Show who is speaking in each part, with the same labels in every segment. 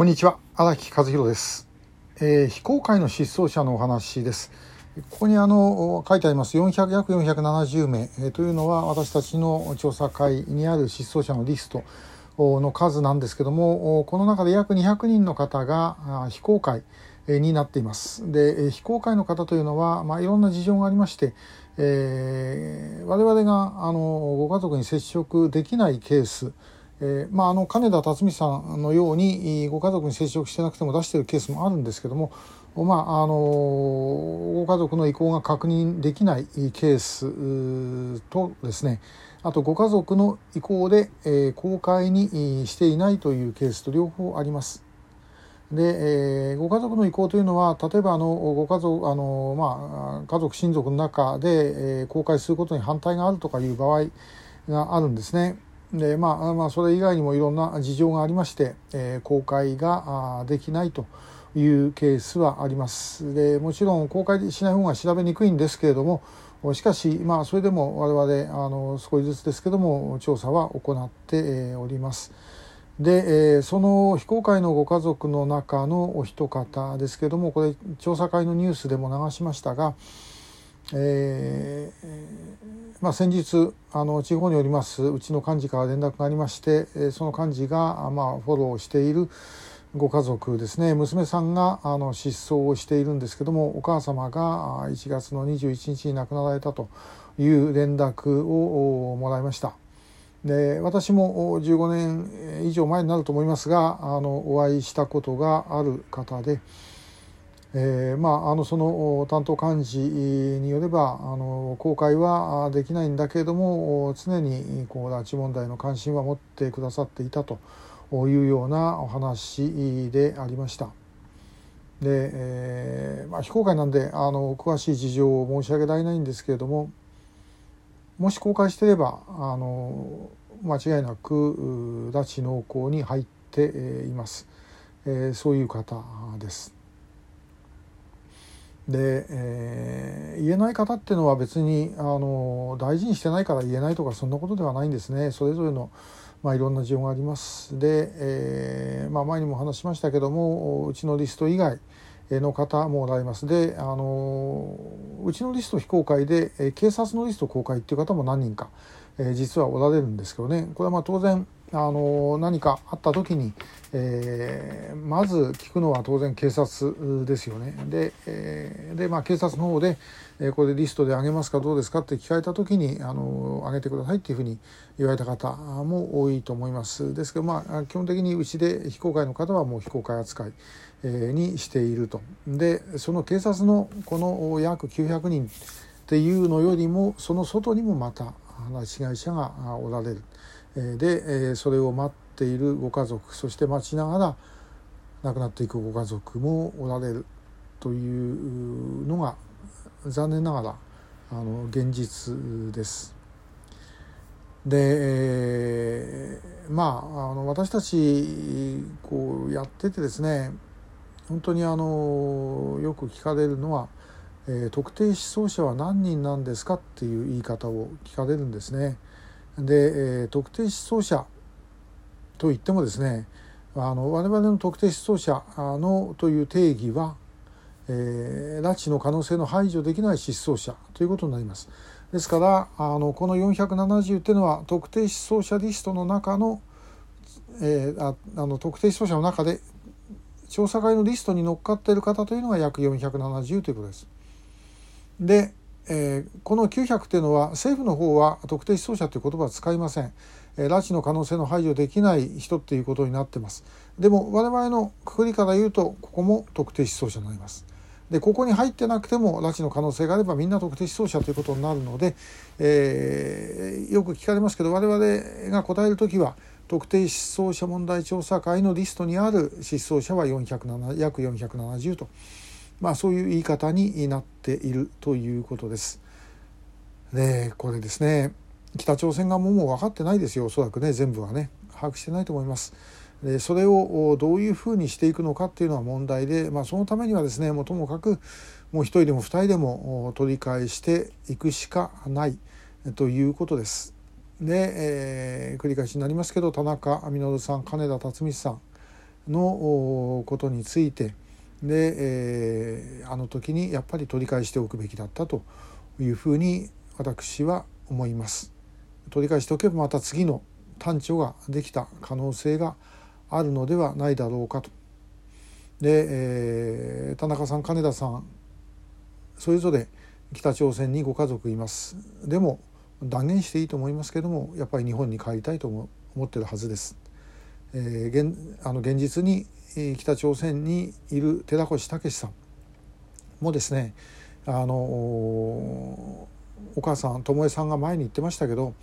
Speaker 1: こんにちは荒木和弘です、えー、非公開の失踪者のお話です。ここにあの書いてあります。400約470名、えー、というのは私たちの調査会にある失踪者のリストの数なんですけどもこの中で約200人の方が非公開になっています。で非公開の方というのは、まあ、いろんな事情がありまして、えー、我々があのご家族に接触できないケースえーまあ、あの金田辰巳さんのようにご家族に接触してなくても出しているケースもあるんですけども、まあ、あのご家族の意向が確認できないケースとですねあとご家族の意向で、えー、公開にしていないというケースと両方あります。で、えー、ご家族の意向というのは例えばあのご家族あの、まあ、家族親族の中で、えー、公開することに反対があるとかいう場合があるんですね。でまあ、まあ、それ以外にもいろんな事情がありまして、えー、公開ができないというケースはあります。でもちろん公開しない方が調べにくいんですけれどもしかし、まあ、それでも我々あの少しずつですけども調査は行っております。で、えー、その非公開のご家族の中のお一方ですけどもこれ調査会のニュースでも流しましたが、えーまあ、先日あの地方におりますうちの幹事から連絡がありましてその幹事が、まあ、フォローしているご家族ですね娘さんがあの失踪をしているんですけどもお母様が1月の21日に亡くなられたという連絡をもらいました。で私も15年以上前になると思いますがあのお会いしたことがある方で。えー、まあ、あのその担当幹事によればあの公開はできないんだけれども常にこう拉致問題の関心は持ってくださっていたというようなお話でありました。で、えーまあ、非公開なんであの詳しい事情を申し上げられないんですけれどももし公開してればあの間違いなく拉致濃厚に入っています、えー、そういう方です。で、えー、言えない方っていうのは別にあの大事にしてないから言えないとかそんなことではないんですね。それぞれの、まあ、いろんな事情があります。で、えーまあ、前にも話しましたけどもうちのリスト以外の方もおられます。であのうちのリスト非公開で警察のリスト公開っていう方も何人か、えー、実はおられるんですけどね。これはまあ当然あの何かあった時に、えー、まず聞くのは当然警察ですよね。で,、えー、でまあ、警察の方で、えー、これでリストであげますかどうですかって聞かれた時にあの上げてくださいっていうふうに言われた方も多いと思います。ですけど、まあ、基本的にうちで非公開の方はもう非公開扱い、にしていると。でその警察のこの約900人っていうのよりもその外にもまた被害者がおられる。でそれを待っているご家族そして待ちながら亡くなっていくご家族もおられるというのが残念ながらあの現実です。で、えー、まああの私たちこうやっててですね本当にあのよく聞かれるのは、えー、特定失踪者は何人なんですかっていう言い方を聞かれるんですね。で、えー、特定失踪者といってもですねあの我々の特定失踪者のという定義は、えー、拉致の可能性の排除できない失踪者ということになります。ですからあのこの470っていうのは特定失踪者リストの中の,、えー、ああの特定失踪者の中で調査会のリストに乗っかっている方というのが約470ということです。でえー、この900というのは政府の方は特定失踪者という言葉は使いません、えー、拉致の可能性の排除できない人っていうことになってます。でも我々のくくりから言うとここも特定失踪者になります。でここに入ってなくても拉致の可能性があればみんな特定失踪者ということになるので、えー、よく聞かれますけど我々が答える時は特定失踪者問題調査会のリストにある失踪者は407約470と。まあ、そういう言い方になっているということです。でこれですね北朝鮮側ももう分かってないですよおそらくね全部はね把握してないと思います。でそれをどういうふうにしていくのかっていうのは問題で、まあ、そのためにはですねもうともかくもう一人でも二人でも取り返していくしかないということです。で、えー、繰り返しになりますけど田中稔さん金田辰巳さんのことについてで、えー、あの時にやっぱり取り返しておくべきだったというふうに私は思います。取り返しておけばまた次の探知ができた可能性があるのではないだろうかと。で、えー、田中さん金田さんそれぞれ北朝鮮にご家族いますでも断言していいと思いますけどもやっぱり日本に帰りたいと思ってるはずです。えー、現あの現実に北朝鮮にいる寺越武さんもですねあのお母さん智恵さんが前に言ってましたけど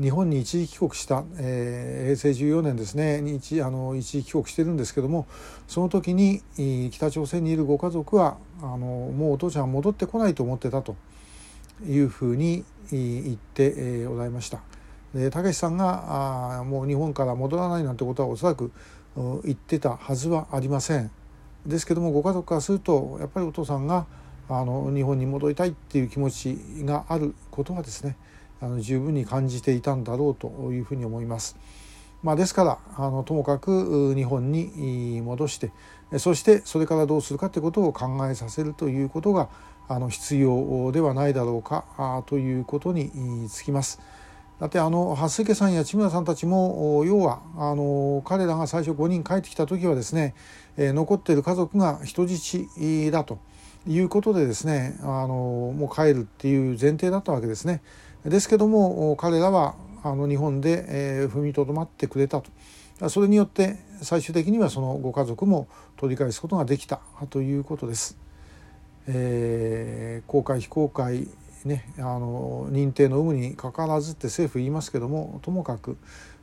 Speaker 1: 日本に一時帰国した、えー、平成14年ですねに一あの一時帰国してるんですけどもその時に北朝鮮にいるご家族はあのもうお父ちゃん戻ってこないと思ってたというふうに言って、えー、おられました。でたけしさんがあもう日本から戻らないなんてことはおそらく言ってたはずはありません。ですけどもご家族からするとやっぱりお父さんがあの日本に戻りたいっていう気持ちがあることはですねあの十分に感じていたんだろうというふうに思います。まあ、ですからあのともかく日本に戻してそしてそれからどうするかということを考えさせるということがあの必要ではないだろうかということにつきます。だってあの蓮池さんや千村さんたちも要はあの彼らが最初5人帰ってきた時はですね、えー、残ってる家族が人質だということでですねあのもう帰るっていう前提だったわけですね。ですけども彼らはあの日本で、えー、踏みとどまってくれたとそれによって最終的にはそのご家族も取り返すことができたということです。えー、公開非公開ね、あの認定の有無にかかわらずって政府言いますけどもともかく、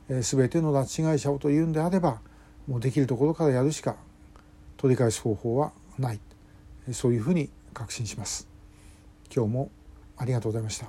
Speaker 1: えー、全ての拉致被害者をというんであればもうできるところからやるしか取り返す方法はないそういうふうに確信します。今日もありがとうございました。